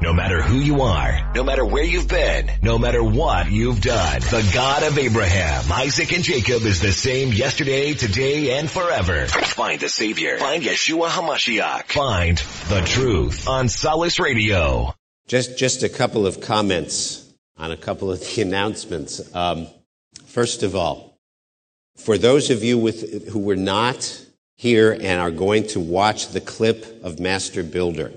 No matter who you are, no matter where you've been, no matter what you've done, the God of Abraham, Isaac, and Jacob is the same yesterday, today, and forever. Find the Savior. Find Yeshua HaMashiach. Find the truth on Solace Radio. Just, just a couple of comments on a couple of the announcements. Um, first of all, for those of you with, who were not here and are going to watch the clip of Master Builder,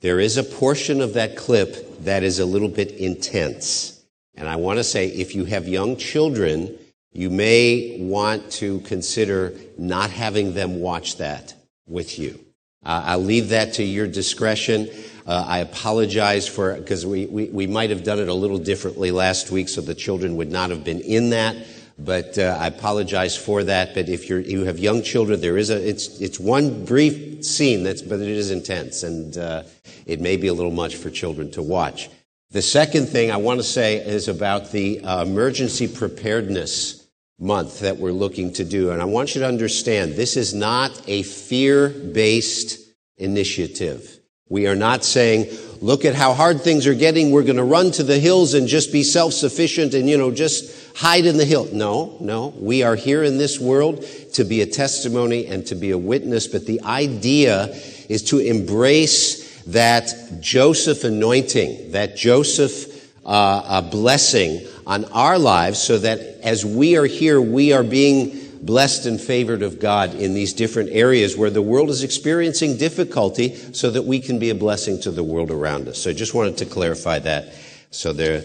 there is a portion of that clip that is a little bit intense. And I want to say if you have young children, you may want to consider not having them watch that with you. Uh, I'll leave that to your discretion. Uh, I apologize for, because we, we, we might have done it a little differently last week so the children would not have been in that. But uh, I apologize for that. But if you're, you have young children, there is a, it's, it's one brief scene that's, but it is intense. And, uh, it may be a little much for children to watch. The second thing I want to say is about the uh, emergency preparedness month that we're looking to do. And I want you to understand this is not a fear based initiative. We are not saying, look at how hard things are getting. We're going to run to the hills and just be self sufficient and, you know, just hide in the hill. No, no. We are here in this world to be a testimony and to be a witness. But the idea is to embrace that Joseph anointing, that Joseph uh, blessing on our lives so that as we are here, we are being blessed and favored of God in these different areas where the world is experiencing difficulty so that we can be a blessing to the world around us. So I just wanted to clarify that so there,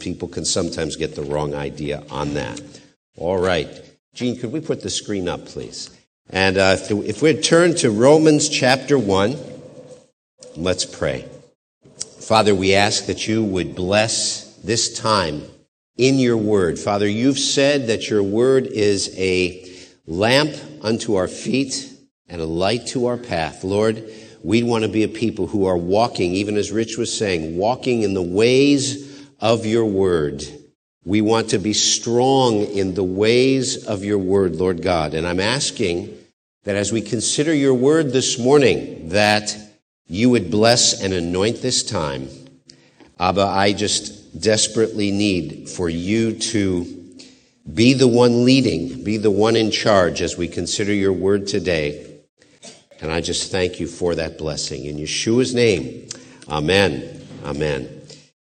people can sometimes get the wrong idea on that. All right. Gene, could we put the screen up, please? And uh, if, if we turn to Romans chapter 1, Let's pray. Father, we ask that you would bless this time in your word. Father, you've said that your word is a lamp unto our feet and a light to our path. Lord, we want to be a people who are walking, even as Rich was saying, walking in the ways of your word. We want to be strong in the ways of your word, Lord God. And I'm asking that as we consider your word this morning, that you would bless and anoint this time. Abba, I just desperately need for you to be the one leading, be the one in charge as we consider your word today. And I just thank you for that blessing. In Yeshua's name, amen. Amen.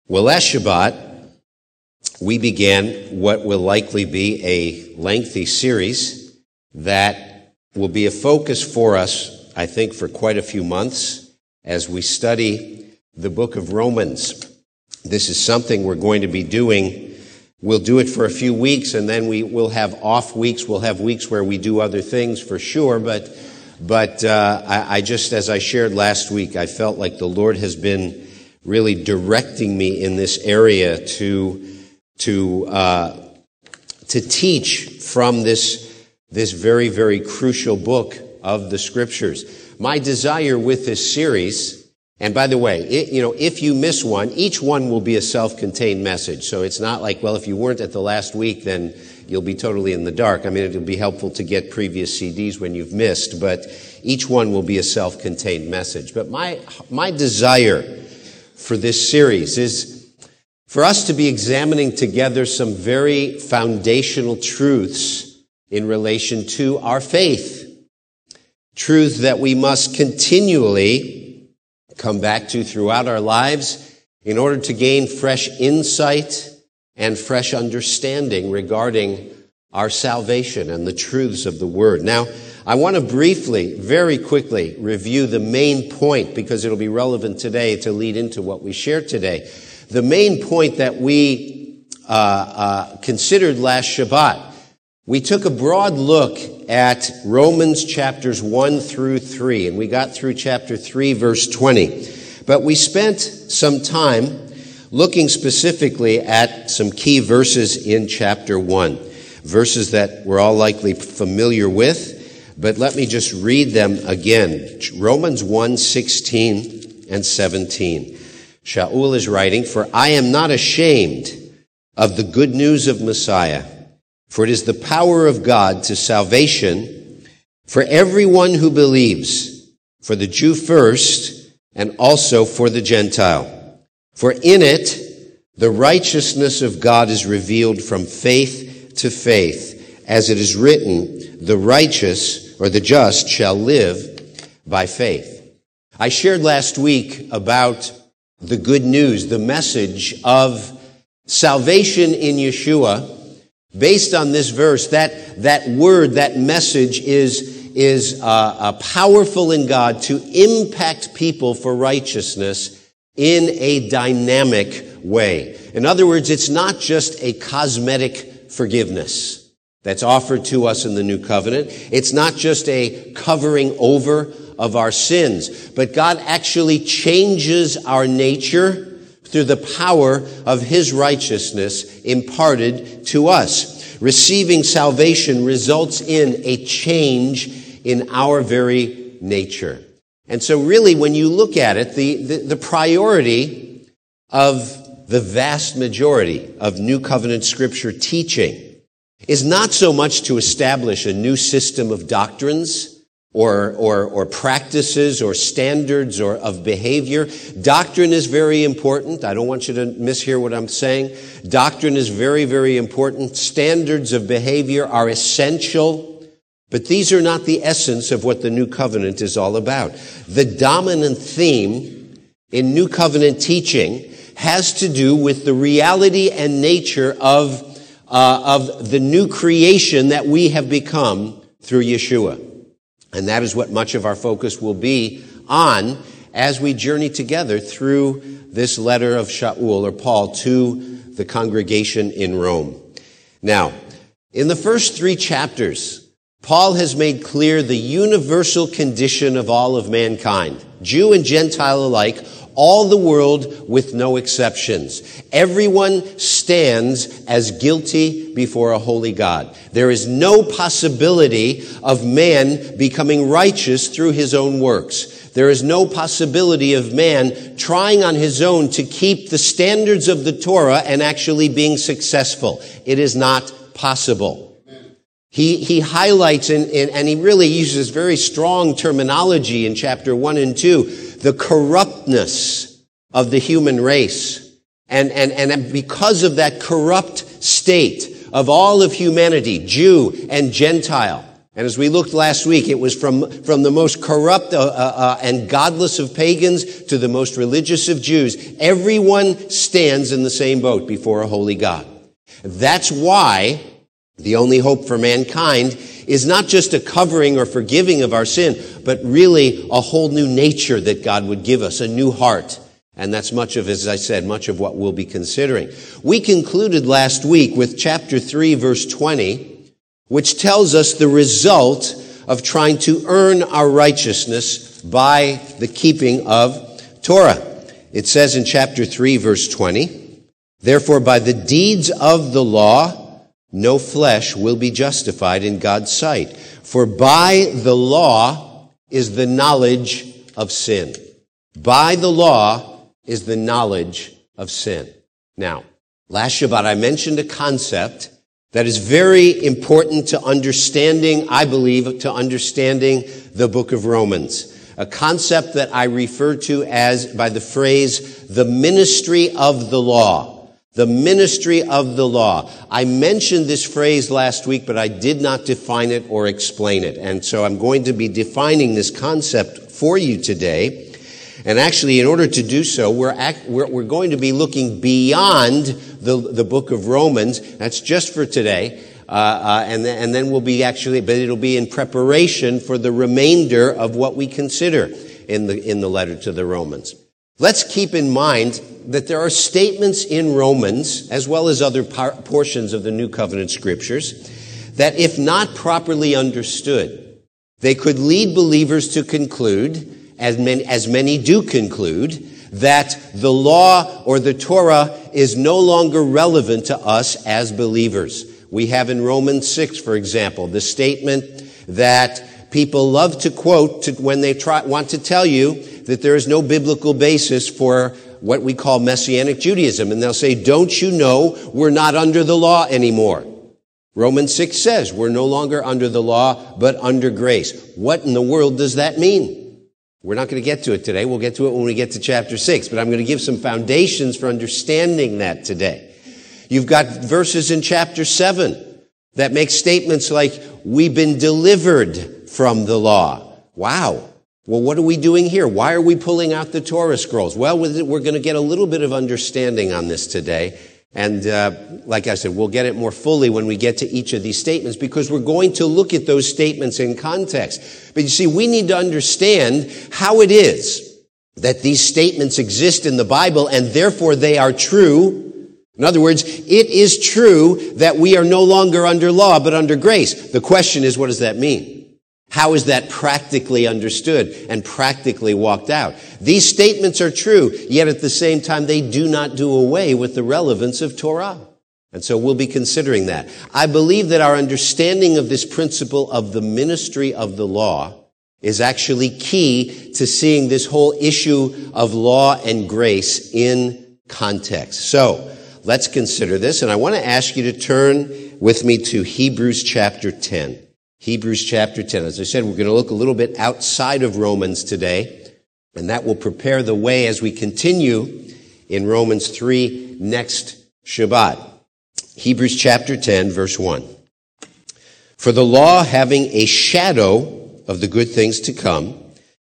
Well, last Shabbat, we began what will likely be a lengthy series that will be a focus for us, I think, for quite a few months as we study the book of Romans. This is something we're going to be doing. We'll do it for a few weeks and then we will have off weeks. We'll have weeks where we do other things for sure. But, but, uh, I, I just, as I shared last week, I felt like the Lord has been really directing me in this area to, to, uh, to teach from this, this very, very crucial book of the scriptures my desire with this series, and by the way, it, you know, if you miss one, each one will be a self-contained message. So it's not like, well, if you weren't at the last week, then you'll be totally in the dark. I mean, it'll be helpful to get previous CDs when you've missed, but each one will be a self-contained message. But my, my desire for this series is for us to be examining together some very foundational truths in relation to our faith truth that we must continually come back to throughout our lives in order to gain fresh insight and fresh understanding regarding our salvation and the truths of the word. Now, I want to briefly, very quickly review the main point because it'll be relevant today to lead into what we share today. The main point that we uh, uh, considered last Shabbat we took a broad look at Romans chapters 1 through 3, and we got through chapter 3, verse 20. But we spent some time looking specifically at some key verses in chapter 1, verses that we're all likely familiar with, but let me just read them again. Romans 1, 16 and 17. Shaul is writing, For I am not ashamed of the good news of Messiah for it is the power of God to salvation for everyone who believes, for the Jew first, and also for the Gentile. For in it, the righteousness of God is revealed from faith to faith, as it is written, the righteous or the just shall live by faith. I shared last week about the good news, the message of salvation in Yeshua. Based on this verse, that, that word, that message is, is uh, uh, powerful in God to impact people for righteousness in a dynamic way. In other words, it's not just a cosmetic forgiveness that's offered to us in the new covenant. It's not just a covering over of our sins, but God actually changes our nature through the power of His righteousness imparted to us. Receiving salvation results in a change in our very nature. And so really, when you look at it, the, the, the priority of the vast majority of New Covenant Scripture teaching is not so much to establish a new system of doctrines or, or, or practices or standards or of behavior. Doctrine is very important. I don't want you to mishear what I'm saying. Doctrine is very, very important. Standards of behavior are essential. But these are not the essence of what the New Covenant is all about. The dominant theme in New Covenant teaching has to do with the reality and nature of, uh, of the new creation that we have become through Yeshua. And that is what much of our focus will be on as we journey together through this letter of Shaul or Paul to the congregation in Rome. Now, in the first three chapters, Paul has made clear the universal condition of all of mankind, Jew and Gentile alike, all the world with no exceptions. Everyone stands as guilty before a holy God. There is no possibility of man becoming righteous through his own works. There is no possibility of man trying on his own to keep the standards of the Torah and actually being successful. It is not possible. He, he highlights and, and, and he really uses very strong terminology in chapter one and two, the corruptness of the human race. And, and, and because of that corrupt state of all of humanity, Jew and Gentile, and as we looked last week, it was from, from the most corrupt uh, uh, uh and godless of pagans to the most religious of Jews. Everyone stands in the same boat before a holy God. That's why the only hope for mankind is not just a covering or forgiving of our sin, but really a whole new nature that God would give us, a new heart. And that's much of, as I said, much of what we'll be considering. We concluded last week with chapter 3, verse 20, which tells us the result of trying to earn our righteousness by the keeping of Torah. It says in chapter 3, verse 20, Therefore, by the deeds of the law, no flesh will be justified in God's sight. For by the law is the knowledge of sin. By the law is the knowledge of sin. Now, last Shabbat I mentioned a concept that is very important to understanding, I believe, to understanding the book of Romans. A concept that I refer to as by the phrase, the ministry of the law. The ministry of the law. I mentioned this phrase last week, but I did not define it or explain it. And so I'm going to be defining this concept for you today. And actually, in order to do so, we're, act, we're, we're, going to be looking beyond the, the book of Romans. That's just for today. Uh, uh, and, then, and then we'll be actually, but it'll be in preparation for the remainder of what we consider in the, in the letter to the Romans. Let's keep in mind that there are statements in Romans, as well as other par- portions of the New Covenant scriptures, that if not properly understood, they could lead believers to conclude, as many, as many do conclude, that the law or the Torah is no longer relevant to us as believers. We have in Romans 6, for example, the statement that people love to quote to, when they try, want to tell you that there is no biblical basis for what we call Messianic Judaism. And they'll say, don't you know we're not under the law anymore? Romans 6 says we're no longer under the law, but under grace. What in the world does that mean? We're not going to get to it today. We'll get to it when we get to chapter 6, but I'm going to give some foundations for understanding that today. You've got verses in chapter 7 that make statements like, we've been delivered from the law. Wow. Well, what are we doing here? Why are we pulling out the Torah scrolls? Well, we're going to get a little bit of understanding on this today. And uh, like I said, we'll get it more fully when we get to each of these statements because we're going to look at those statements in context. But you see, we need to understand how it is that these statements exist in the Bible and therefore they are true. In other words, it is true that we are no longer under law but under grace. The question is, what does that mean? How is that practically understood and practically walked out? These statements are true, yet at the same time, they do not do away with the relevance of Torah. And so we'll be considering that. I believe that our understanding of this principle of the ministry of the law is actually key to seeing this whole issue of law and grace in context. So let's consider this. And I want to ask you to turn with me to Hebrews chapter 10. Hebrews chapter 10. As I said, we're going to look a little bit outside of Romans today, and that will prepare the way as we continue in Romans 3 next Shabbat. Hebrews chapter 10, verse 1. For the law having a shadow of the good things to come,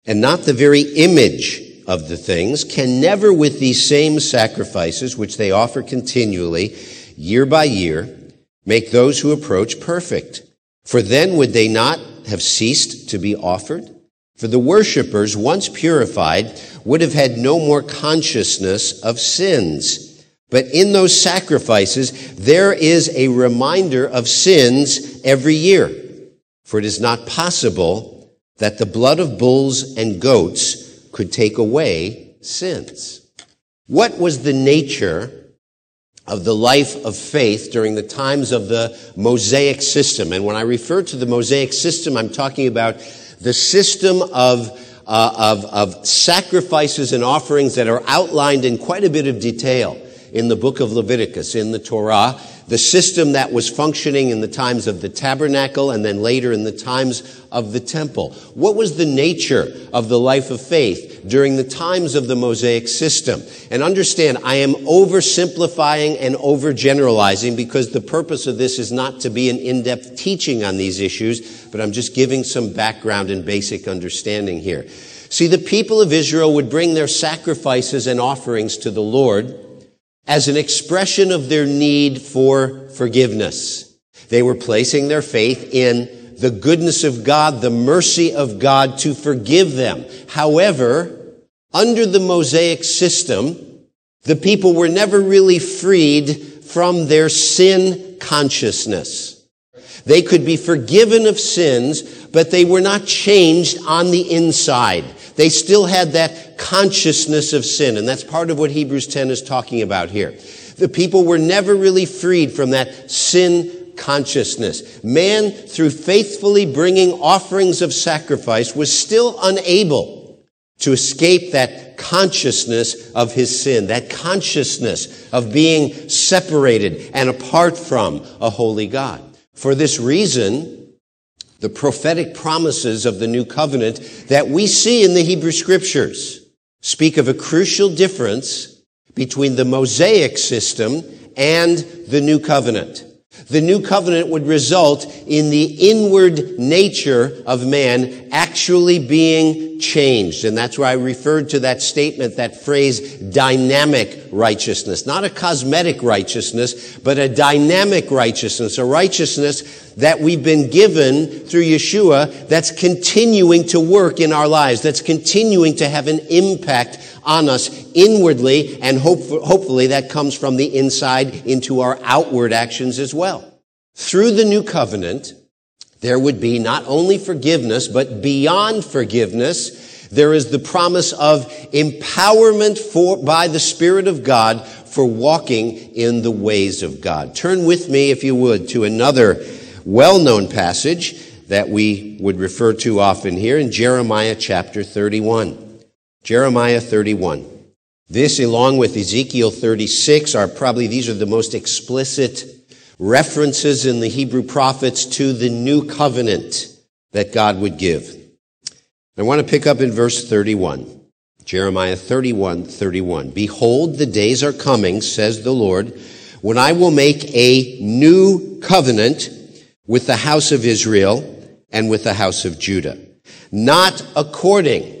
and not the very image of the things, can never with these same sacrifices, which they offer continually, year by year, make those who approach perfect. For then would they not have ceased to be offered? For the worshippers, once purified, would have had no more consciousness of sins. But in those sacrifices, there is a reminder of sins every year. For it is not possible that the blood of bulls and goats could take away sins. What was the nature of the life of faith during the times of the Mosaic system. And when I refer to the Mosaic system, I'm talking about the system of, uh, of, of sacrifices and offerings that are outlined in quite a bit of detail in the book of Leviticus, in the Torah, the system that was functioning in the times of the tabernacle and then later in the times of the temple. What was the nature of the life of faith during the times of the Mosaic system? And understand, I am oversimplifying and overgeneralizing because the purpose of this is not to be an in-depth teaching on these issues, but I'm just giving some background and basic understanding here. See, the people of Israel would bring their sacrifices and offerings to the Lord as an expression of their need for forgiveness. They were placing their faith in the goodness of God, the mercy of God to forgive them. However, under the Mosaic system, the people were never really freed from their sin consciousness. They could be forgiven of sins, but they were not changed on the inside. They still had that consciousness of sin. And that's part of what Hebrews 10 is talking about here. The people were never really freed from that sin consciousness. Man, through faithfully bringing offerings of sacrifice, was still unable to escape that consciousness of his sin, that consciousness of being separated and apart from a holy God. For this reason, the prophetic promises of the new covenant that we see in the Hebrew scriptures speak of a crucial difference between the Mosaic system and the new covenant. The new covenant would result in the inward nature of man actually being changed. And that's why I referred to that statement, that phrase, dynamic righteousness. Not a cosmetic righteousness, but a dynamic righteousness. A righteousness that we've been given through Yeshua that's continuing to work in our lives, that's continuing to have an impact on us inwardly, and hope, hopefully that comes from the inside into our outward actions as well. Through the new covenant, there would be not only forgiveness, but beyond forgiveness, there is the promise of empowerment for, by the Spirit of God for walking in the ways of God. Turn with me, if you would, to another well-known passage that we would refer to often here in Jeremiah chapter 31. Jeremiah 31. This, along with Ezekiel 36, are probably, these are the most explicit references in the Hebrew prophets to the new covenant that God would give. I want to pick up in verse 31. Jeremiah 31, 31. Behold, the days are coming, says the Lord, when I will make a new covenant with the house of Israel and with the house of Judah. Not according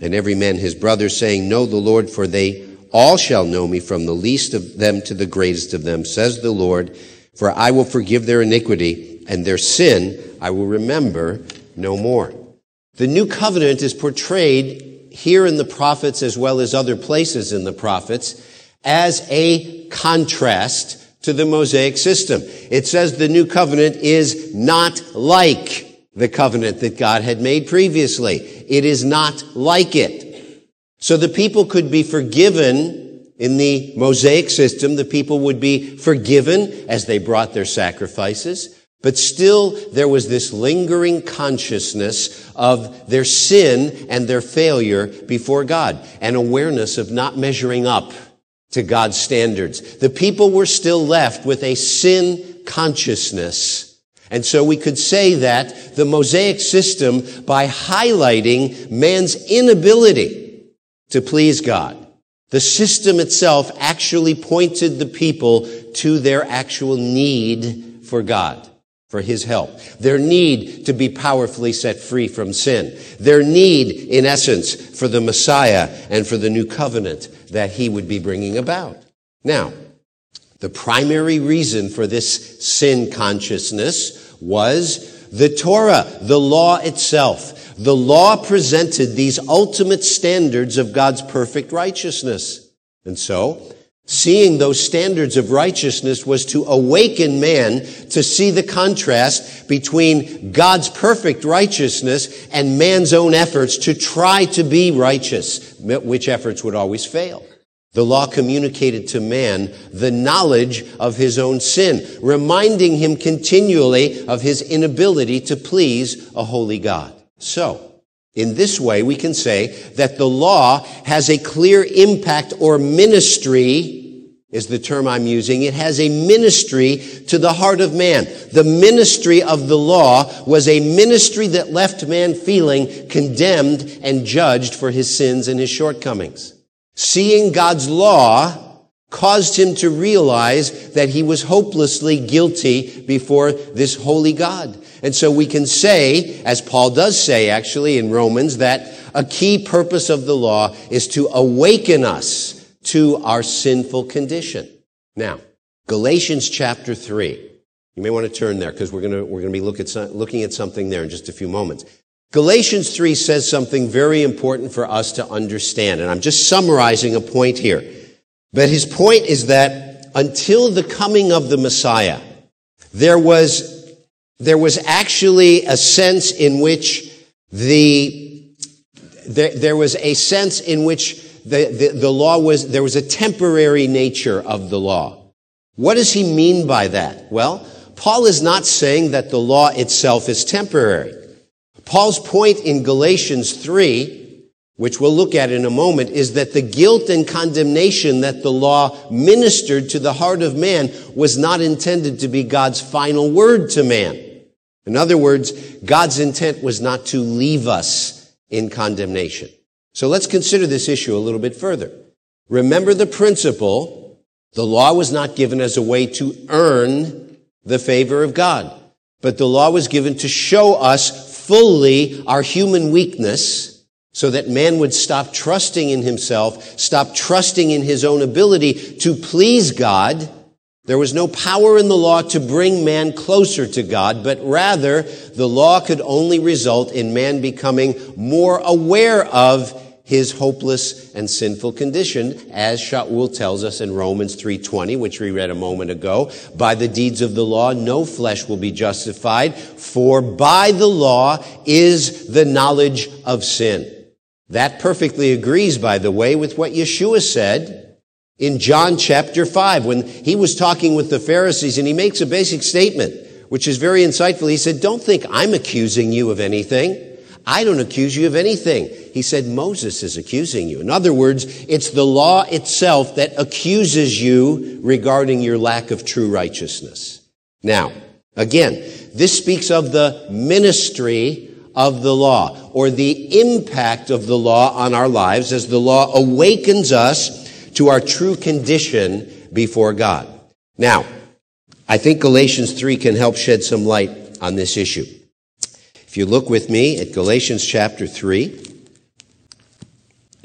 and every man his brother, saying, Know the Lord, for they all shall know me from the least of them to the greatest of them, says the Lord. For I will forgive their iniquity and their sin I will remember no more. The new covenant is portrayed here in the prophets as well as other places in the prophets as a contrast to the Mosaic system. It says the new covenant is not like the covenant that God had made previously. It is not like it. So the people could be forgiven in the Mosaic system. The people would be forgiven as they brought their sacrifices. But still, there was this lingering consciousness of their sin and their failure before God, an awareness of not measuring up to God's standards. The people were still left with a sin consciousness. And so we could say that the Mosaic system, by highlighting man's inability to please God, the system itself actually pointed the people to their actual need for God for his help. Their need to be powerfully set free from sin. Their need, in essence, for the Messiah and for the new covenant that he would be bringing about. Now, the primary reason for this sin consciousness was the Torah, the law itself. The law presented these ultimate standards of God's perfect righteousness. And so, Seeing those standards of righteousness was to awaken man to see the contrast between God's perfect righteousness and man's own efforts to try to be righteous, which efforts would always fail. The law communicated to man the knowledge of his own sin, reminding him continually of his inability to please a holy God. So, in this way, we can say that the law has a clear impact or ministry is the term I'm using. It has a ministry to the heart of man. The ministry of the law was a ministry that left man feeling condemned and judged for his sins and his shortcomings. Seeing God's law caused him to realize that he was hopelessly guilty before this holy God. And so we can say, as Paul does say actually in Romans, that a key purpose of the law is to awaken us to our sinful condition. Now, Galatians chapter 3. You may want to turn there because we're going to, we're going to be look at looking at something there in just a few moments. Galatians 3 says something very important for us to understand, and I'm just summarizing a point here. But his point is that until the coming of the Messiah, there was, there was actually a sense in which the, there, there was a sense in which the, the, the law was, there was a temporary nature of the law. What does he mean by that? Well, Paul is not saying that the law itself is temporary. Paul's point in Galatians 3, which we'll look at in a moment, is that the guilt and condemnation that the law ministered to the heart of man was not intended to be God's final word to man. In other words, God's intent was not to leave us in condemnation. So let's consider this issue a little bit further. Remember the principle, the law was not given as a way to earn the favor of God, but the law was given to show us fully our human weakness so that man would stop trusting in himself, stop trusting in his own ability to please God. There was no power in the law to bring man closer to God, but rather the law could only result in man becoming more aware of his hopeless and sinful condition, as Shaul tells us in Romans 3.20, which we read a moment ago. By the deeds of the law, no flesh will be justified, for by the law is the knowledge of sin. That perfectly agrees, by the way, with what Yeshua said in John chapter 5 when he was talking with the Pharisees and he makes a basic statement, which is very insightful. He said, don't think I'm accusing you of anything. I don't accuse you of anything. He said, Moses is accusing you. In other words, it's the law itself that accuses you regarding your lack of true righteousness. Now, again, this speaks of the ministry of the law or the impact of the law on our lives as the law awakens us to our true condition before God. Now, I think Galatians 3 can help shed some light on this issue. If you look with me at Galatians chapter 3,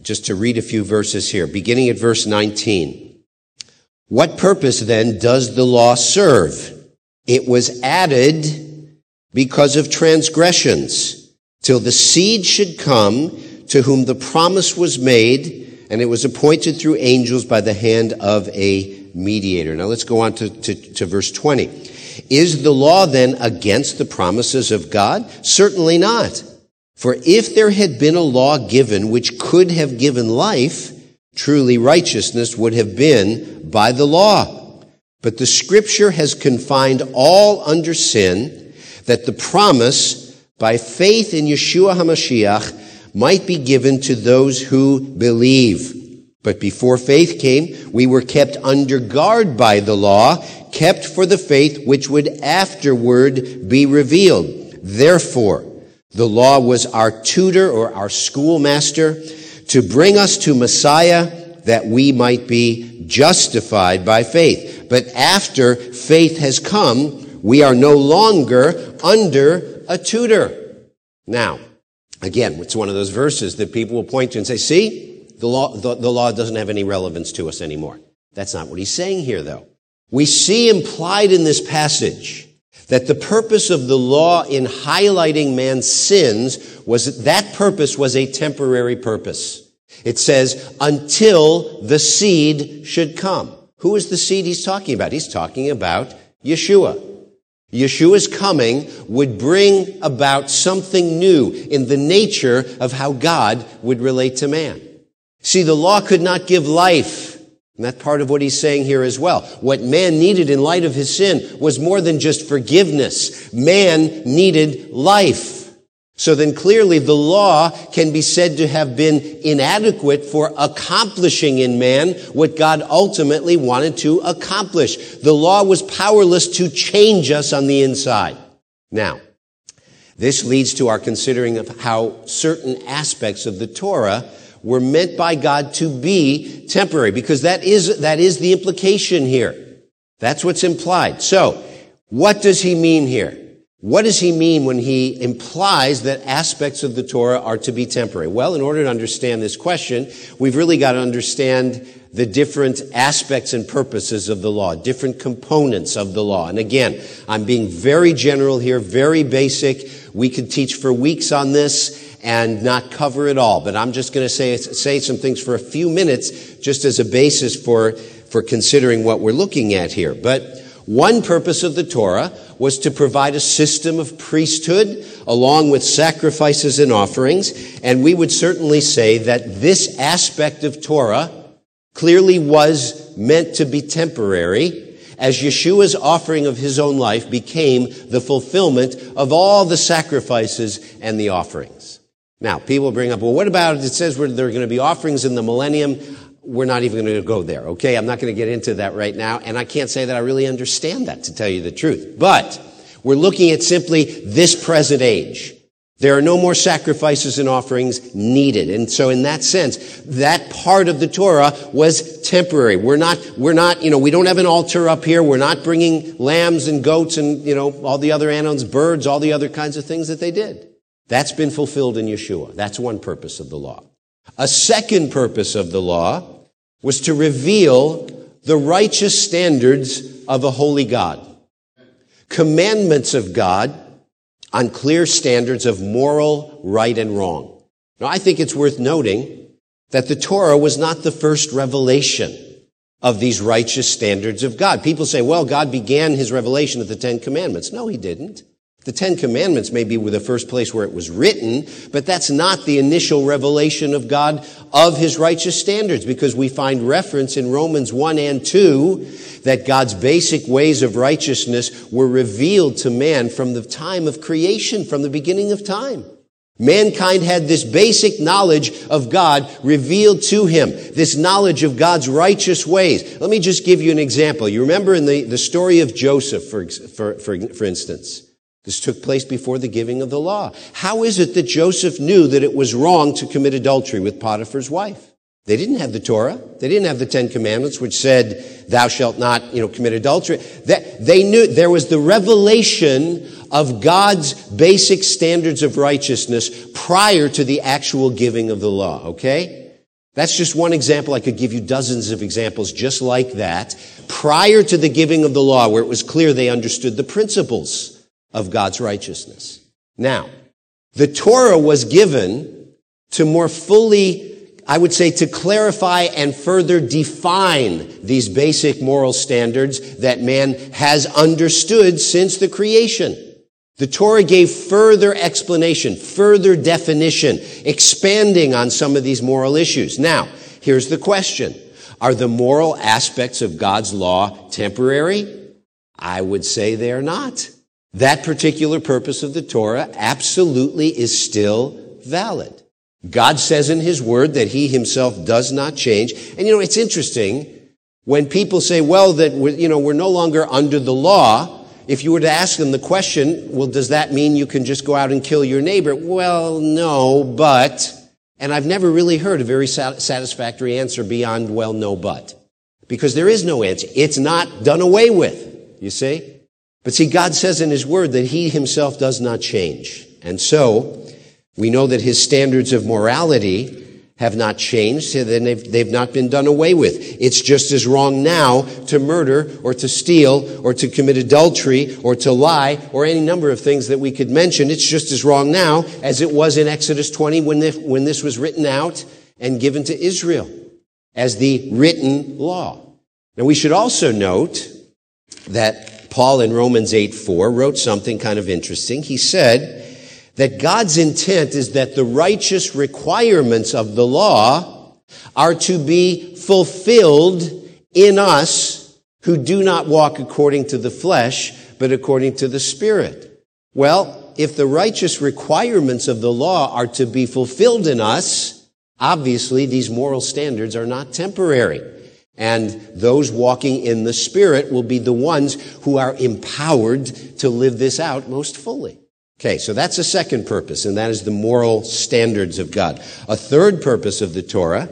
just to read a few verses here, beginning at verse 19. What purpose then does the law serve? It was added because of transgressions, till the seed should come to whom the promise was made, and it was appointed through angels by the hand of a mediator. Now let's go on to, to, to verse 20. Is the law then against the promises of God? Certainly not. For if there had been a law given which could have given life, truly righteousness would have been by the law. But the scripture has confined all under sin that the promise by faith in Yeshua HaMashiach might be given to those who believe. But before faith came, we were kept under guard by the law, kept for the faith which would afterward be revealed. Therefore, the law was our tutor or our schoolmaster to bring us to Messiah that we might be justified by faith. But after faith has come, we are no longer under a tutor. Now, again, it's one of those verses that people will point to and say, see, the law, the, the law doesn't have any relevance to us anymore. That's not what he's saying here, though. We see implied in this passage that the purpose of the law in highlighting man's sins was that purpose was a temporary purpose. It says, until the seed should come. Who is the seed he's talking about? He's talking about Yeshua. Yeshua's coming would bring about something new in the nature of how God would relate to man. See, the law could not give life and that's part of what he's saying here as well. What man needed in light of his sin was more than just forgiveness. Man needed life. So then clearly the law can be said to have been inadequate for accomplishing in man what God ultimately wanted to accomplish. The law was powerless to change us on the inside. Now, this leads to our considering of how certain aspects of the Torah were meant by God to be temporary because that is, that is the implication here. That's what's implied. So, what does he mean here? What does he mean when he implies that aspects of the Torah are to be temporary? Well, in order to understand this question, we've really got to understand the different aspects and purposes of the law, different components of the law. And again, I'm being very general here, very basic. We could teach for weeks on this and not cover it all. But I'm just going to say, say some things for a few minutes just as a basis for, for considering what we're looking at here. But one purpose of the Torah was to provide a system of priesthood along with sacrifices and offerings. And we would certainly say that this aspect of Torah clearly was meant to be temporary as Yeshua's offering of his own life became the fulfillment of all the sacrifices and the offerings. Now, people bring up, well, what about it? Says there are going to be offerings in the millennium. We're not even going to go there, okay? I'm not going to get into that right now, and I can't say that I really understand that, to tell you the truth. But we're looking at simply this present age. There are no more sacrifices and offerings needed. And so in that sense, that part of the Torah was temporary. We're not, we're not, you know, we don't have an altar up here. We're not bringing lambs and goats and, you know, all the other animals, birds, all the other kinds of things that they did. That's been fulfilled in Yeshua. That's one purpose of the law. A second purpose of the law was to reveal the righteous standards of a holy God. Commandments of God on clear standards of moral right and wrong. Now, I think it's worth noting that the Torah was not the first revelation of these righteous standards of God. People say, well, God began his revelation at the Ten Commandments. No, he didn't. The Ten Commandments may be the first place where it was written, but that's not the initial revelation of God of His righteous standards because we find reference in Romans 1 and 2 that God's basic ways of righteousness were revealed to man from the time of creation, from the beginning of time. Mankind had this basic knowledge of God revealed to him, this knowledge of God's righteous ways. Let me just give you an example. You remember in the, the story of Joseph, for, for, for, for instance. This took place before the giving of the law. How is it that Joseph knew that it was wrong to commit adultery with Potiphar's wife? They didn't have the Torah. They didn't have the Ten Commandments, which said, thou shalt not, you know, commit adultery. That, they knew there was the revelation of God's basic standards of righteousness prior to the actual giving of the law, okay? That's just one example. I could give you dozens of examples just like that. Prior to the giving of the law, where it was clear they understood the principles of God's righteousness. Now, the Torah was given to more fully, I would say, to clarify and further define these basic moral standards that man has understood since the creation. The Torah gave further explanation, further definition, expanding on some of these moral issues. Now, here's the question. Are the moral aspects of God's law temporary? I would say they are not. That particular purpose of the Torah absolutely is still valid. God says in His Word that He Himself does not change. And you know, it's interesting when people say, well, that we're, you know, we're no longer under the law. If you were to ask them the question, well, does that mean you can just go out and kill your neighbor? Well, no, but, and I've never really heard a very satisfactory answer beyond, well, no, but. Because there is no answer. It's not done away with, you see? But see, God says in His Word that He Himself does not change. And so, we know that His standards of morality have not changed, so they've, they've not been done away with. It's just as wrong now to murder or to steal or to commit adultery or to lie or any number of things that we could mention. It's just as wrong now as it was in Exodus 20 when this, when this was written out and given to Israel as the written law. Now we should also note that Paul in Romans 8 4 wrote something kind of interesting. He said that God's intent is that the righteous requirements of the law are to be fulfilled in us who do not walk according to the flesh, but according to the Spirit. Well, if the righteous requirements of the law are to be fulfilled in us, obviously these moral standards are not temporary. And those walking in the Spirit will be the ones who are empowered to live this out most fully. Okay, so that's a second purpose, and that is the moral standards of God. A third purpose of the Torah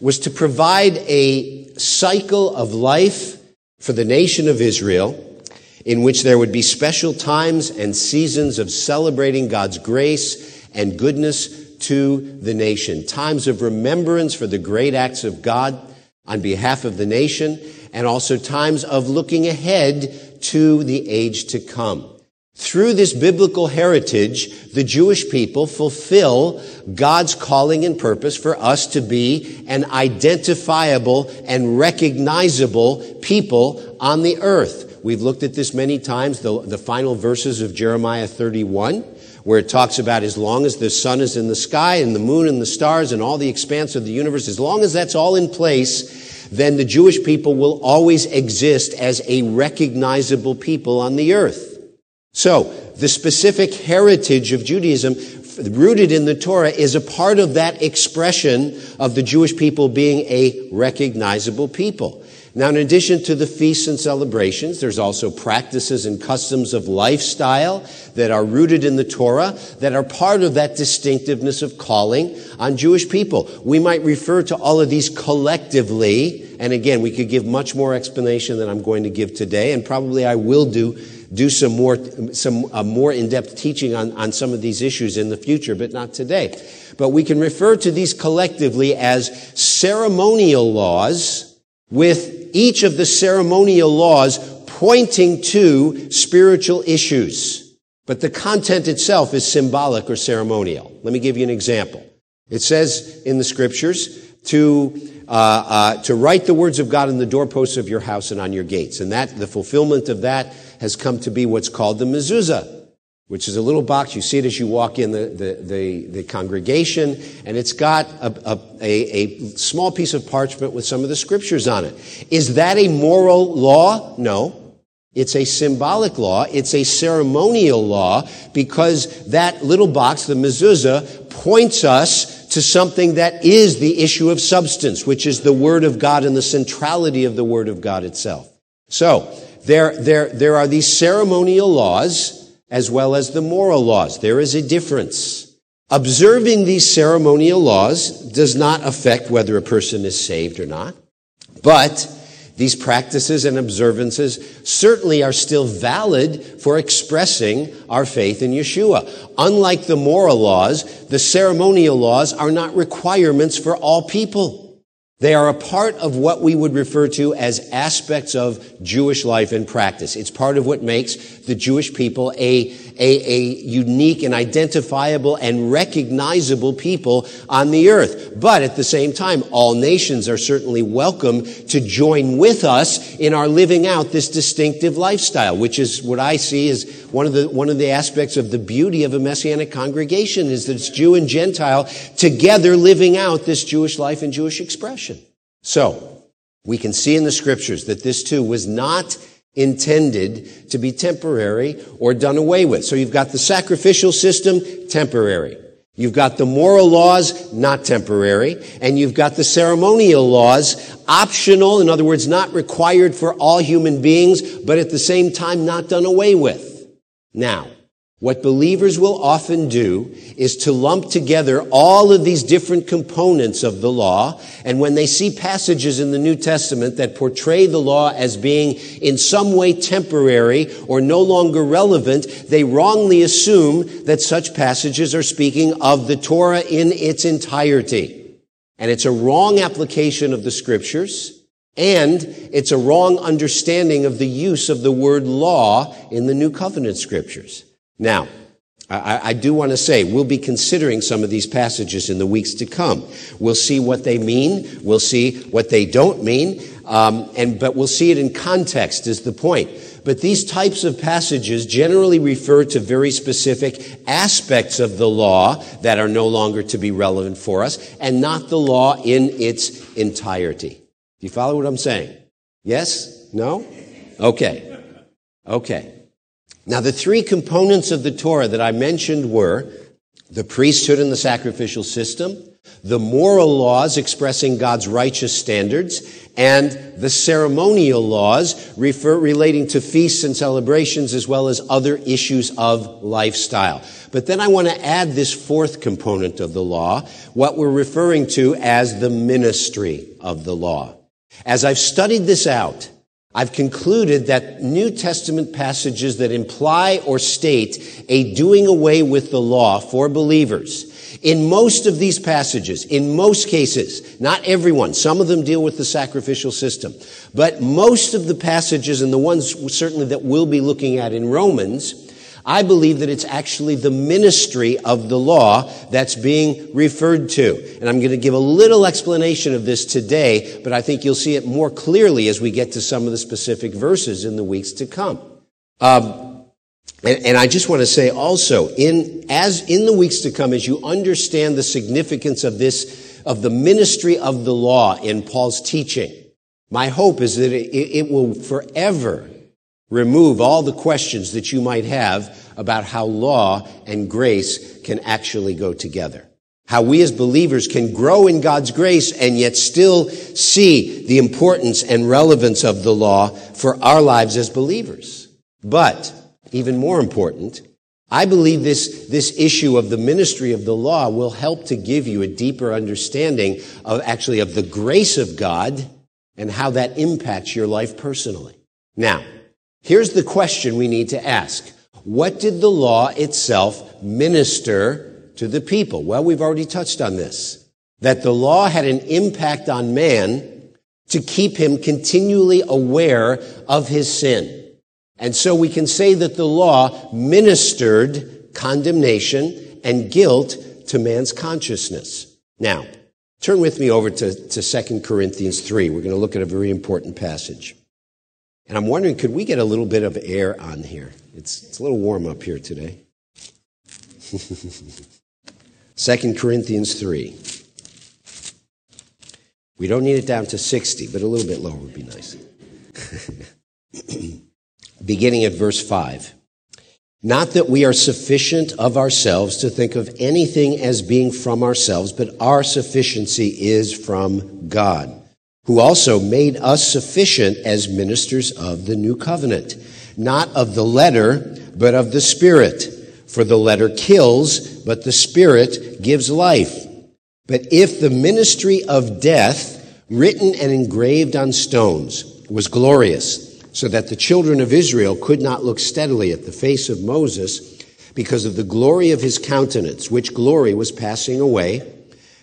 was to provide a cycle of life for the nation of Israel in which there would be special times and seasons of celebrating God's grace and goodness to the nation. Times of remembrance for the great acts of God on behalf of the nation and also times of looking ahead to the age to come. Through this biblical heritage, the Jewish people fulfill God's calling and purpose for us to be an identifiable and recognizable people on the earth. We've looked at this many times, the, the final verses of Jeremiah 31, where it talks about as long as the sun is in the sky and the moon and the stars and all the expanse of the universe, as long as that's all in place, then the Jewish people will always exist as a recognizable people on the earth. So, the specific heritage of Judaism rooted in the Torah is a part of that expression of the Jewish people being a recognizable people. Now, in addition to the feasts and celebrations, there's also practices and customs of lifestyle that are rooted in the Torah that are part of that distinctiveness of calling on Jewish people. We might refer to all of these collectively, and again, we could give much more explanation than I'm going to give today, and probably I will do do some more, some uh, more in-depth teaching on, on some of these issues in the future, but not today. But we can refer to these collectively as ceremonial laws with each of the ceremonial laws pointing to spiritual issues. But the content itself is symbolic or ceremonial. Let me give you an example. It says in the scriptures, to uh, uh, to write the words of God on the doorposts of your house and on your gates. And that, the fulfillment of that has come to be what's called the mezuzah, which is a little box. You see it as you walk in the, the, the, the congregation, and it's got a, a, a, small piece of parchment with some of the scriptures on it. Is that a moral law? No. It's a symbolic law. It's a ceremonial law because that little box, the mezuzah, points us to something that is the issue of substance, which is the Word of God and the centrality of the Word of God itself. So, there, there, there are these ceremonial laws as well as the moral laws. There is a difference. Observing these ceremonial laws does not affect whether a person is saved or not, but these practices and observances certainly are still valid for expressing our faith in Yeshua. Unlike the moral laws, the ceremonial laws are not requirements for all people. They are a part of what we would refer to as aspects of Jewish life and practice. It's part of what makes the Jewish people a, a, a, unique and identifiable and recognizable people on the earth. But at the same time, all nations are certainly welcome to join with us in our living out this distinctive lifestyle, which is what I see as one of the, one of the aspects of the beauty of a messianic congregation is that it's Jew and Gentile together living out this Jewish life and Jewish expression. So, we can see in the scriptures that this too was not intended to be temporary or done away with. So you've got the sacrificial system, temporary. You've got the moral laws, not temporary. And you've got the ceremonial laws, optional, in other words, not required for all human beings, but at the same time not done away with. Now, what believers will often do is to lump together all of these different components of the law. And when they see passages in the New Testament that portray the law as being in some way temporary or no longer relevant, they wrongly assume that such passages are speaking of the Torah in its entirety. And it's a wrong application of the scriptures. And it's a wrong understanding of the use of the word law in the New Covenant scriptures. Now, I, I, do want to say we'll be considering some of these passages in the weeks to come. We'll see what they mean. We'll see what they don't mean. Um, and but we'll see it in context is the point. But these types of passages generally refer to very specific aspects of the law that are no longer to be relevant for us, and not the law in its entirety. Do you follow what I'm saying? Yes? No? Okay. Okay. Now, the three components of the Torah that I mentioned were the priesthood and the sacrificial system, the moral laws expressing God's righteous standards, and the ceremonial laws refer, relating to feasts and celebrations as well as other issues of lifestyle. But then I want to add this fourth component of the law, what we're referring to as the ministry of the law. As I've studied this out, I've concluded that New Testament passages that imply or state a doing away with the law for believers, in most of these passages, in most cases, not everyone, some of them deal with the sacrificial system, but most of the passages and the ones certainly that we'll be looking at in Romans, I believe that it's actually the ministry of the law that's being referred to. And I'm going to give a little explanation of this today, but I think you'll see it more clearly as we get to some of the specific verses in the weeks to come. Um, and, and I just want to say also, in, as in the weeks to come, as you understand the significance of this, of the ministry of the law in Paul's teaching, my hope is that it, it will forever remove all the questions that you might have about how law and grace can actually go together. How we as believers can grow in God's grace and yet still see the importance and relevance of the law for our lives as believers. But, even more important, I believe this, this issue of the ministry of the law will help to give you a deeper understanding of actually of the grace of God and how that impacts your life personally. Now, Here's the question we need to ask. What did the law itself minister to the people? Well, we've already touched on this. That the law had an impact on man to keep him continually aware of his sin. And so we can say that the law ministered condemnation and guilt to man's consciousness. Now, Turn with me over to, to 2 Corinthians 3. We're going to look at a very important passage. And I'm wondering, could we get a little bit of air on here? It's, it's a little warm up here today. 2 Corinthians 3. We don't need it down to 60, but a little bit lower would be nice. Beginning at verse 5. Not that we are sufficient of ourselves to think of anything as being from ourselves, but our sufficiency is from God, who also made us sufficient as ministers of the new covenant, not of the letter, but of the Spirit. For the letter kills, but the Spirit gives life. But if the ministry of death, written and engraved on stones, was glorious, so that the children of Israel could not look steadily at the face of Moses because of the glory of his countenance, which glory was passing away,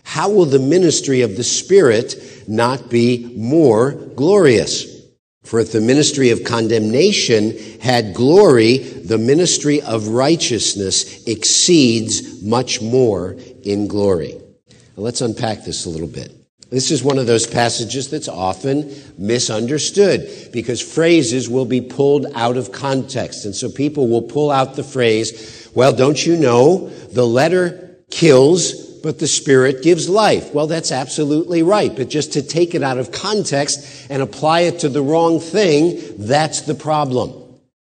how will the ministry of the Spirit not be more glorious? For if the ministry of condemnation had glory, the ministry of righteousness exceeds much more in glory. Now let's unpack this a little bit. This is one of those passages that's often misunderstood because phrases will be pulled out of context. And so people will pull out the phrase, well, don't you know the letter kills, but the spirit gives life? Well, that's absolutely right. But just to take it out of context and apply it to the wrong thing, that's the problem.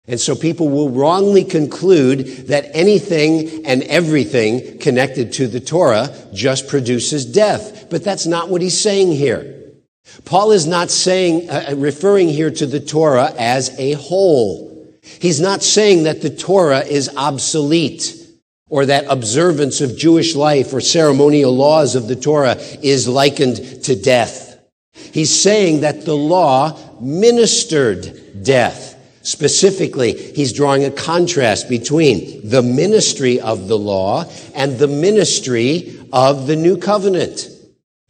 And so people will wrongly conclude that anything and everything connected to the Torah just produces death. But that's not what he's saying here. Paul is not saying, uh, uh, referring here to the Torah as a whole. He's not saying that the Torah is obsolete or that observance of Jewish life or ceremonial laws of the Torah is likened to death. He's saying that the law ministered death. Specifically, he's drawing a contrast between the ministry of the law and the ministry of the new covenant.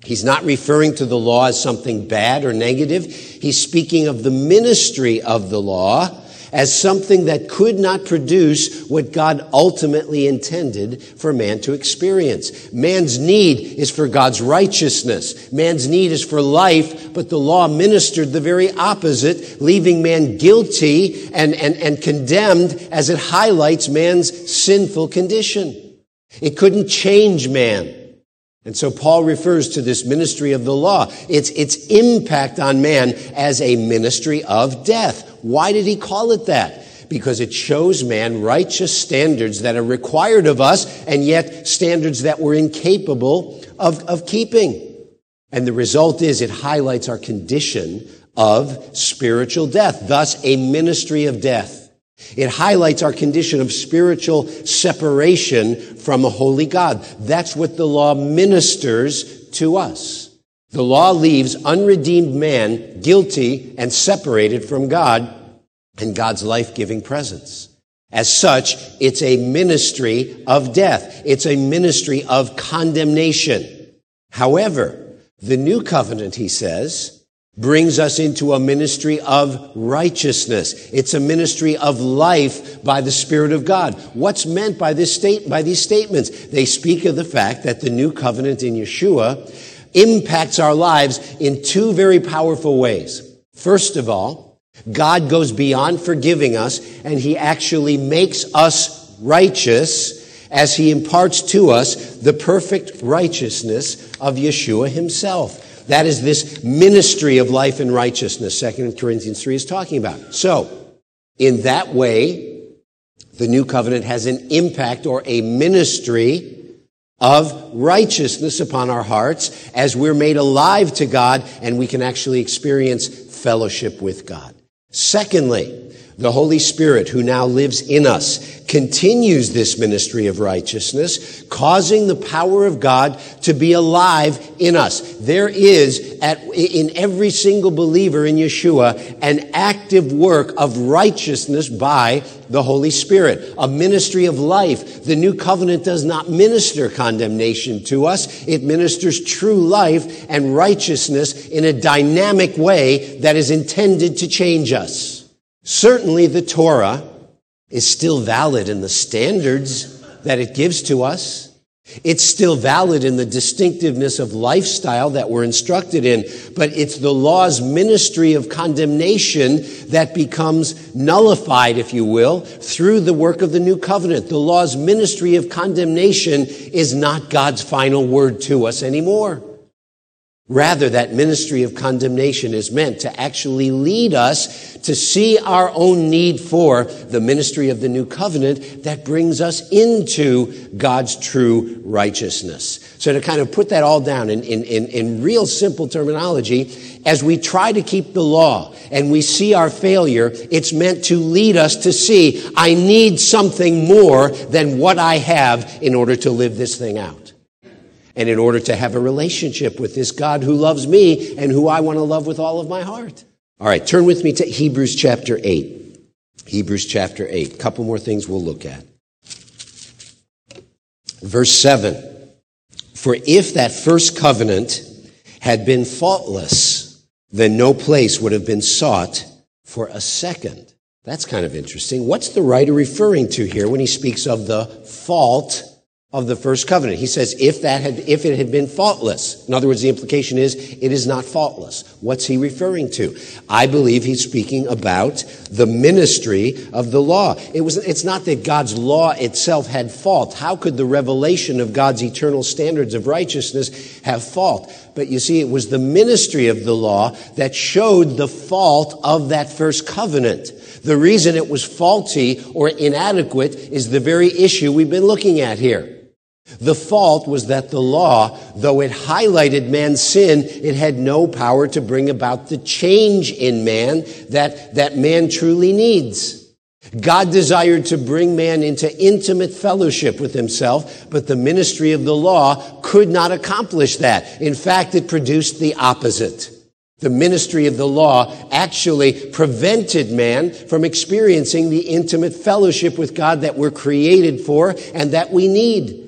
He's not referring to the law as something bad or negative. He's speaking of the ministry of the law as something that could not produce what God ultimately intended for man to experience. Man's need is for God's righteousness. Man's need is for life, but the law ministered the very opposite, leaving man guilty and, and, and condemned as it highlights man's sinful condition. It couldn't change man. And so Paul refers to this ministry of the law, its, its impact on man as a ministry of death. Why did he call it that? Because it shows man righteous standards that are required of us and yet standards that we're incapable of, of keeping. And the result is it highlights our condition of spiritual death, thus a ministry of death. It highlights our condition of spiritual separation from a holy God. That's what the law ministers to us. The law leaves unredeemed man guilty and separated from God and God's life-giving presence. As such, it's a ministry of death. It's a ministry of condemnation. However, the new covenant, he says, brings us into a ministry of righteousness. It's a ministry of life by the Spirit of God. What's meant by this state, by these statements? They speak of the fact that the new covenant in Yeshua impacts our lives in two very powerful ways. First of all, God goes beyond forgiving us and he actually makes us righteous as he imparts to us the perfect righteousness of Yeshua himself. That is this ministry of life and righteousness 2 Corinthians 3 is talking about. So, in that way, the new covenant has an impact or a ministry of righteousness upon our hearts as we're made alive to God and we can actually experience fellowship with God. Secondly, the Holy Spirit who now lives in us continues this ministry of righteousness, causing the power of God to be alive in us. There is at, in every single believer in Yeshua an active work of righteousness by the Holy Spirit, a ministry of life. The new covenant does not minister condemnation to us. It ministers true life and righteousness in a dynamic way that is intended to change us. Certainly the Torah is still valid in the standards that it gives to us. It's still valid in the distinctiveness of lifestyle that we're instructed in, but it's the law's ministry of condemnation that becomes nullified, if you will, through the work of the new covenant. The law's ministry of condemnation is not God's final word to us anymore. Rather, that ministry of condemnation is meant to actually lead us to see our own need for the ministry of the new covenant that brings us into God's true righteousness. So to kind of put that all down in, in, in, in real simple terminology, as we try to keep the law and we see our failure, it's meant to lead us to see, I need something more than what I have in order to live this thing out and in order to have a relationship with this God who loves me and who I want to love with all of my heart. All right, turn with me to Hebrews chapter 8. Hebrews chapter 8. A couple more things we'll look at. Verse 7. For if that first covenant had been faultless, then no place would have been sought for a second. That's kind of interesting. What's the writer referring to here when he speaks of the fault of the first covenant. He says, if that had, if it had been faultless. In other words, the implication is, it is not faultless. What's he referring to? I believe he's speaking about the ministry of the law. It was, it's not that God's law itself had fault. How could the revelation of God's eternal standards of righteousness have fault? But you see, it was the ministry of the law that showed the fault of that first covenant. The reason it was faulty or inadequate is the very issue we've been looking at here. The fault was that the law, though it highlighted man's sin, it had no power to bring about the change in man that, that man truly needs. God desired to bring man into intimate fellowship with himself, but the ministry of the law could not accomplish that. In fact, it produced the opposite. The ministry of the law actually prevented man from experiencing the intimate fellowship with God that we're created for and that we need.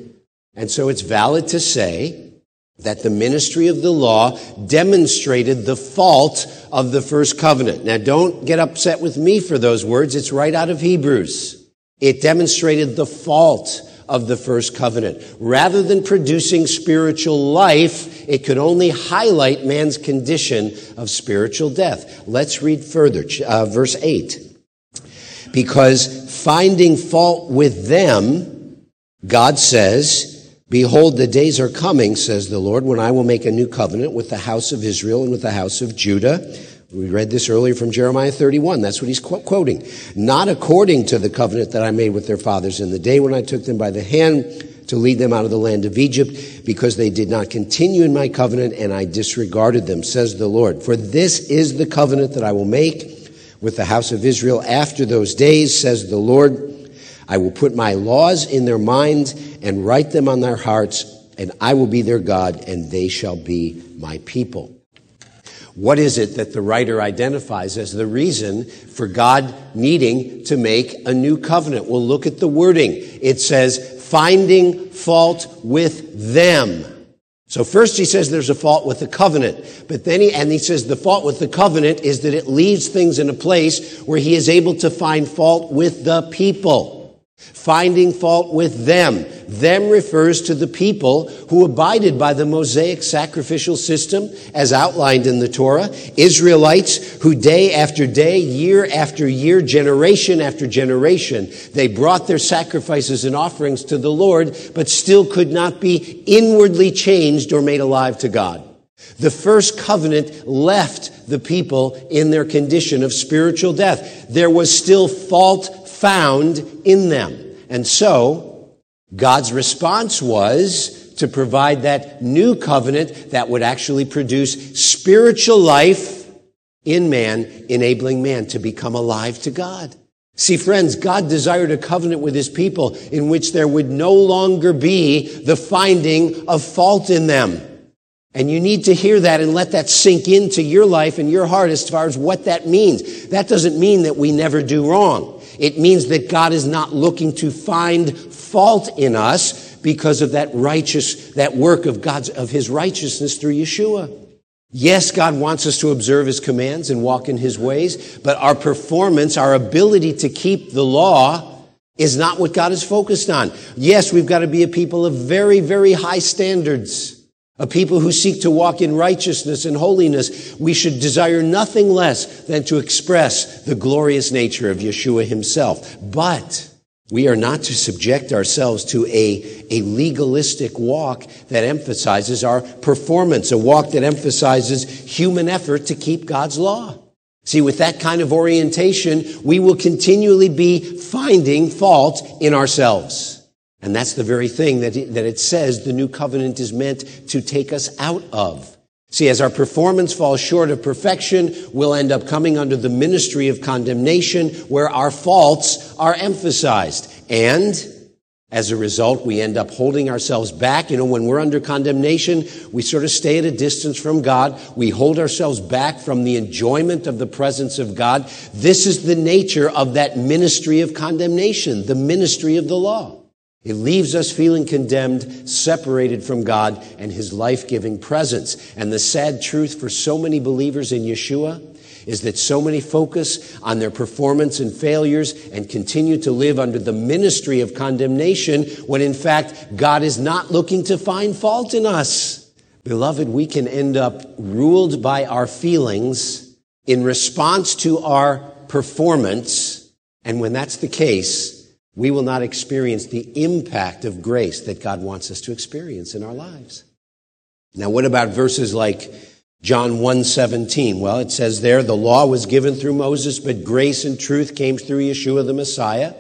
And so it's valid to say that the ministry of the law demonstrated the fault of the first covenant. Now don't get upset with me for those words. It's right out of Hebrews. It demonstrated the fault of the first covenant. Rather than producing spiritual life, it could only highlight man's condition of spiritual death. Let's read further, uh, verse 8. Because finding fault with them, God says, Behold, the days are coming, says the Lord, when I will make a new covenant with the house of Israel and with the house of Judah. We read this earlier from Jeremiah 31. That's what he's quoting. Not according to the covenant that I made with their fathers in the day when I took them by the hand to lead them out of the land of Egypt, because they did not continue in my covenant and I disregarded them, says the Lord. For this is the covenant that I will make with the house of Israel after those days, says the Lord. I will put my laws in their minds and write them on their hearts, and I will be their God, and they shall be my people. What is it that the writer identifies as the reason for God needing to make a new covenant? We'll look at the wording. It says, finding fault with them. So first he says there's a fault with the covenant, but then he, and he says the fault with the covenant is that it leaves things in a place where he is able to find fault with the people. Finding fault with them. Them refers to the people who abided by the Mosaic sacrificial system as outlined in the Torah. Israelites who day after day, year after year, generation after generation, they brought their sacrifices and offerings to the Lord, but still could not be inwardly changed or made alive to God. The first covenant left the people in their condition of spiritual death. There was still fault found in them. And so, God's response was to provide that new covenant that would actually produce spiritual life in man, enabling man to become alive to God. See, friends, God desired a covenant with his people in which there would no longer be the finding of fault in them. And you need to hear that and let that sink into your life and your heart as far as what that means. That doesn't mean that we never do wrong. It means that God is not looking to find fault in us because of that righteous, that work of God's, of His righteousness through Yeshua. Yes, God wants us to observe His commands and walk in His ways, but our performance, our ability to keep the law is not what God is focused on. Yes, we've got to be a people of very, very high standards. A people who seek to walk in righteousness and holiness, we should desire nothing less than to express the glorious nature of Yeshua himself. But we are not to subject ourselves to a, a legalistic walk that emphasizes our performance, a walk that emphasizes human effort to keep God's law. See, with that kind of orientation, we will continually be finding fault in ourselves. And that's the very thing that it, that it says the new covenant is meant to take us out of. See, as our performance falls short of perfection, we'll end up coming under the ministry of condemnation where our faults are emphasized. And as a result, we end up holding ourselves back. You know, when we're under condemnation, we sort of stay at a distance from God. We hold ourselves back from the enjoyment of the presence of God. This is the nature of that ministry of condemnation, the ministry of the law. It leaves us feeling condemned, separated from God and His life-giving presence. And the sad truth for so many believers in Yeshua is that so many focus on their performance and failures and continue to live under the ministry of condemnation when in fact God is not looking to find fault in us. Beloved, we can end up ruled by our feelings in response to our performance. And when that's the case, we will not experience the impact of grace that God wants us to experience in our lives. Now, what about verses like John 1:17? Well, it says there, the law was given through Moses, but grace and truth came through Yeshua the Messiah.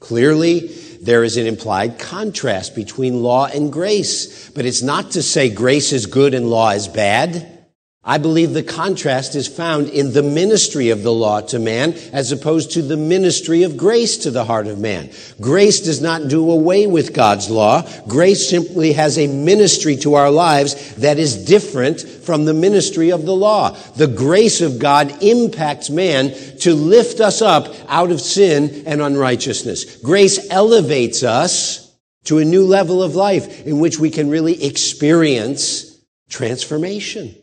Clearly, there is an implied contrast between law and grace, but it's not to say grace is good and law is bad. I believe the contrast is found in the ministry of the law to man as opposed to the ministry of grace to the heart of man. Grace does not do away with God's law. Grace simply has a ministry to our lives that is different from the ministry of the law. The grace of God impacts man to lift us up out of sin and unrighteousness. Grace elevates us to a new level of life in which we can really experience transformation.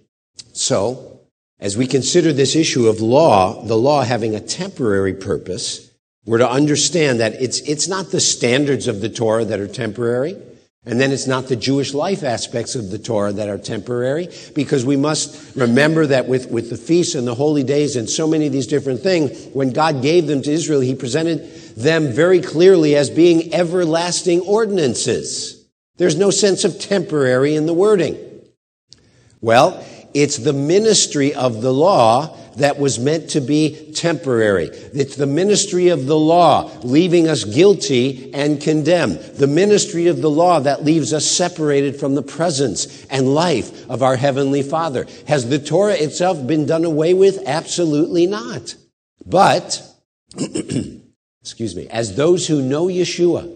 So, as we consider this issue of law, the law having a temporary purpose, we're to understand that it's, it's not the standards of the Torah that are temporary, and then it's not the Jewish life aspects of the Torah that are temporary, because we must remember that with, with the feasts and the holy days and so many of these different things, when God gave them to Israel, He presented them very clearly as being everlasting ordinances. There's no sense of temporary in the wording. Well, it's the ministry of the law that was meant to be temporary. It's the ministry of the law leaving us guilty and condemned. The ministry of the law that leaves us separated from the presence and life of our Heavenly Father. Has the Torah itself been done away with? Absolutely not. But, excuse me, as those who know Yeshua,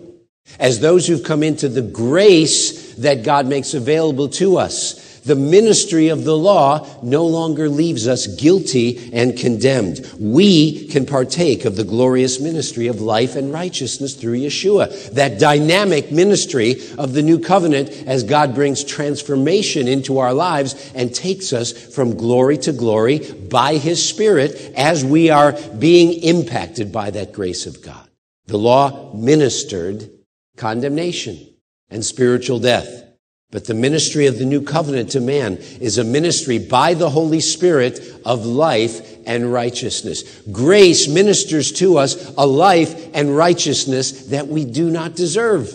as those who've come into the grace that God makes available to us, the ministry of the law no longer leaves us guilty and condemned. We can partake of the glorious ministry of life and righteousness through Yeshua. That dynamic ministry of the new covenant as God brings transformation into our lives and takes us from glory to glory by His Spirit as we are being impacted by that grace of God. The law ministered condemnation and spiritual death. But the ministry of the new covenant to man is a ministry by the Holy Spirit of life and righteousness. Grace ministers to us a life and righteousness that we do not deserve.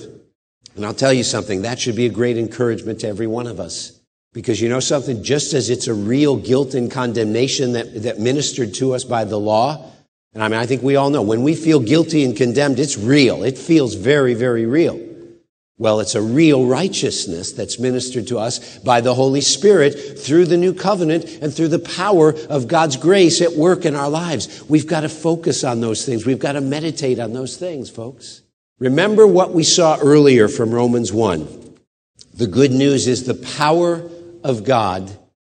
And I'll tell you something, that should be a great encouragement to every one of us. Because you know something, just as it's a real guilt and condemnation that, that ministered to us by the law, and I mean, I think we all know when we feel guilty and condemned, it's real. It feels very, very real. Well, it's a real righteousness that's ministered to us by the Holy Spirit through the new covenant and through the power of God's grace at work in our lives. We've got to focus on those things. We've got to meditate on those things, folks. Remember what we saw earlier from Romans 1. The good news is the power of God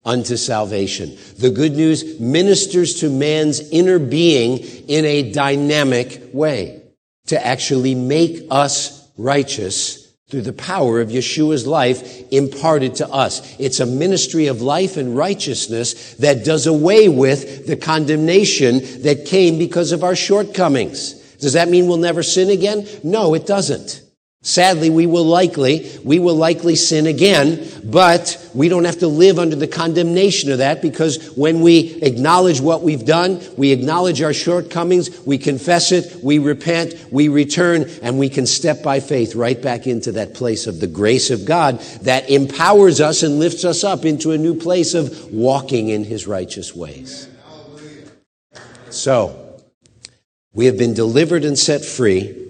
unto salvation. The good news ministers to man's inner being in a dynamic way to actually make us righteous through the power of Yeshua's life imparted to us. It's a ministry of life and righteousness that does away with the condemnation that came because of our shortcomings. Does that mean we'll never sin again? No, it doesn't. Sadly, we will likely, we will likely sin again, but we don't have to live under the condemnation of that because when we acknowledge what we've done, we acknowledge our shortcomings, we confess it, we repent, we return, and we can step by faith right back into that place of the grace of God that empowers us and lifts us up into a new place of walking in His righteous ways. So, we have been delivered and set free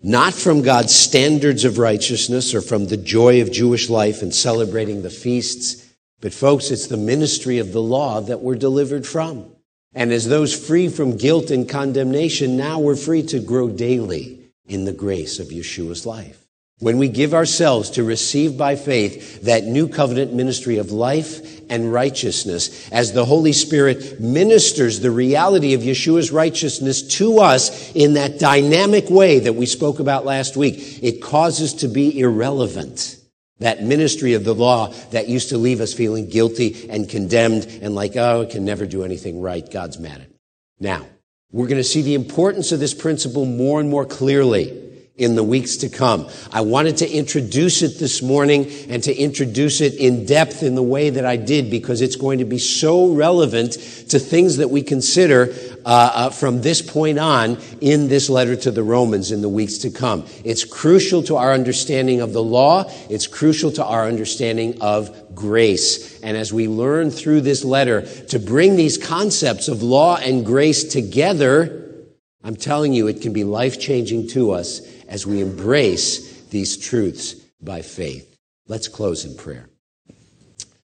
not from God's standards of righteousness or from the joy of Jewish life and celebrating the feasts, but folks, it's the ministry of the law that we're delivered from. And as those free from guilt and condemnation, now we're free to grow daily in the grace of Yeshua's life. When we give ourselves to receive by faith that new covenant ministry of life and righteousness, as the Holy Spirit ministers the reality of Yeshua's righteousness to us in that dynamic way that we spoke about last week, it causes to be irrelevant. That ministry of the law that used to leave us feeling guilty and condemned and like, oh, I can never do anything right. God's mad at me. Now, we're going to see the importance of this principle more and more clearly in the weeks to come. I wanted to introduce it this morning and to introduce it in depth in the way that I did because it's going to be so relevant to things that we consider uh, uh, from this point on in this letter to the Romans in the weeks to come. It's crucial to our understanding of the law. It's crucial to our understanding of grace. And as we learn through this letter to bring these concepts of law and grace together, I'm telling you, it can be life changing to us as we embrace these truths by faith. Let's close in prayer.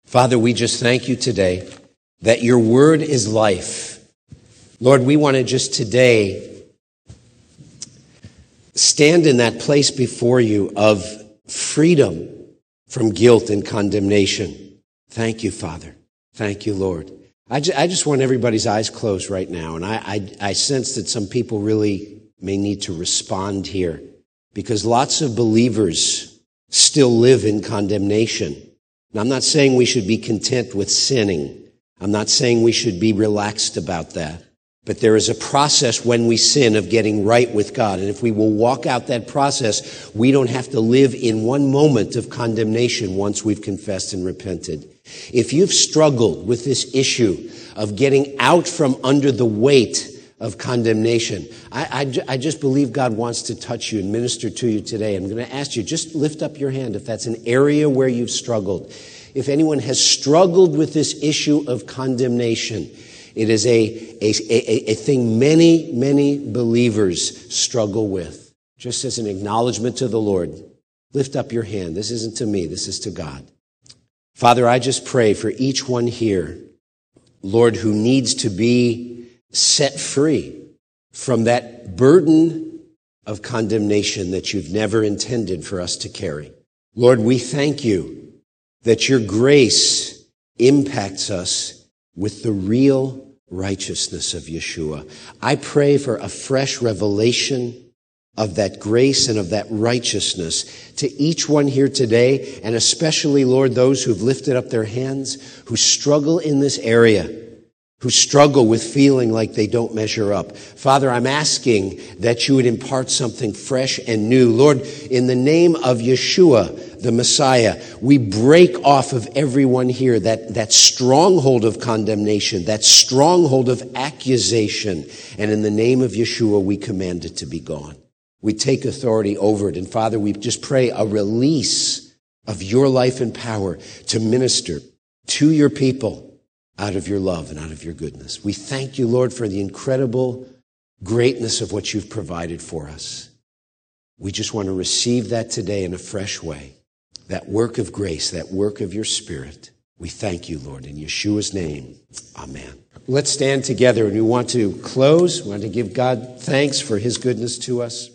Father, we just thank you today that your word is life. Lord, we want to just today stand in that place before you of freedom from guilt and condemnation. Thank you, Father. Thank you, Lord. I, I just want everybody's eyes closed right now. And I, I, I sense that some people really may need to respond here because lots of believers still live in condemnation. Now, I'm not saying we should be content with sinning. I'm not saying we should be relaxed about that. But there is a process when we sin of getting right with God. And if we will walk out that process, we don't have to live in one moment of condemnation once we've confessed and repented. If you've struggled with this issue of getting out from under the weight of condemnation, I, I, I, just believe God wants to touch you and minister to you today. I'm going to ask you, just lift up your hand if that's an area where you've struggled. If anyone has struggled with this issue of condemnation, it is a, a, a, a thing many, many believers struggle with. Just as an acknowledgement to the Lord, lift up your hand. This isn't to me, this is to God. Father, I just pray for each one here, Lord, who needs to be set free from that burden of condemnation that you've never intended for us to carry. Lord, we thank you that your grace impacts us with the real righteousness of Yeshua. I pray for a fresh revelation of that grace and of that righteousness to each one here today, and especially, Lord, those who've lifted up their hands, who struggle in this area, who struggle with feeling like they don't measure up. Father, I'm asking that you would impart something fresh and new. Lord, in the name of Yeshua, the Messiah, we break off of everyone here that, that stronghold of condemnation, that stronghold of accusation. And in the name of Yeshua, we command it to be gone. We take authority over it. And Father, we just pray a release of your life and power to minister to your people out of your love and out of your goodness. We thank you, Lord, for the incredible greatness of what you've provided for us. We just want to receive that today in a fresh way that work of grace, that work of your spirit. We thank you, Lord, in Yeshua's name. Amen. Let's stand together and we want to close. We want to give God thanks for his goodness to us.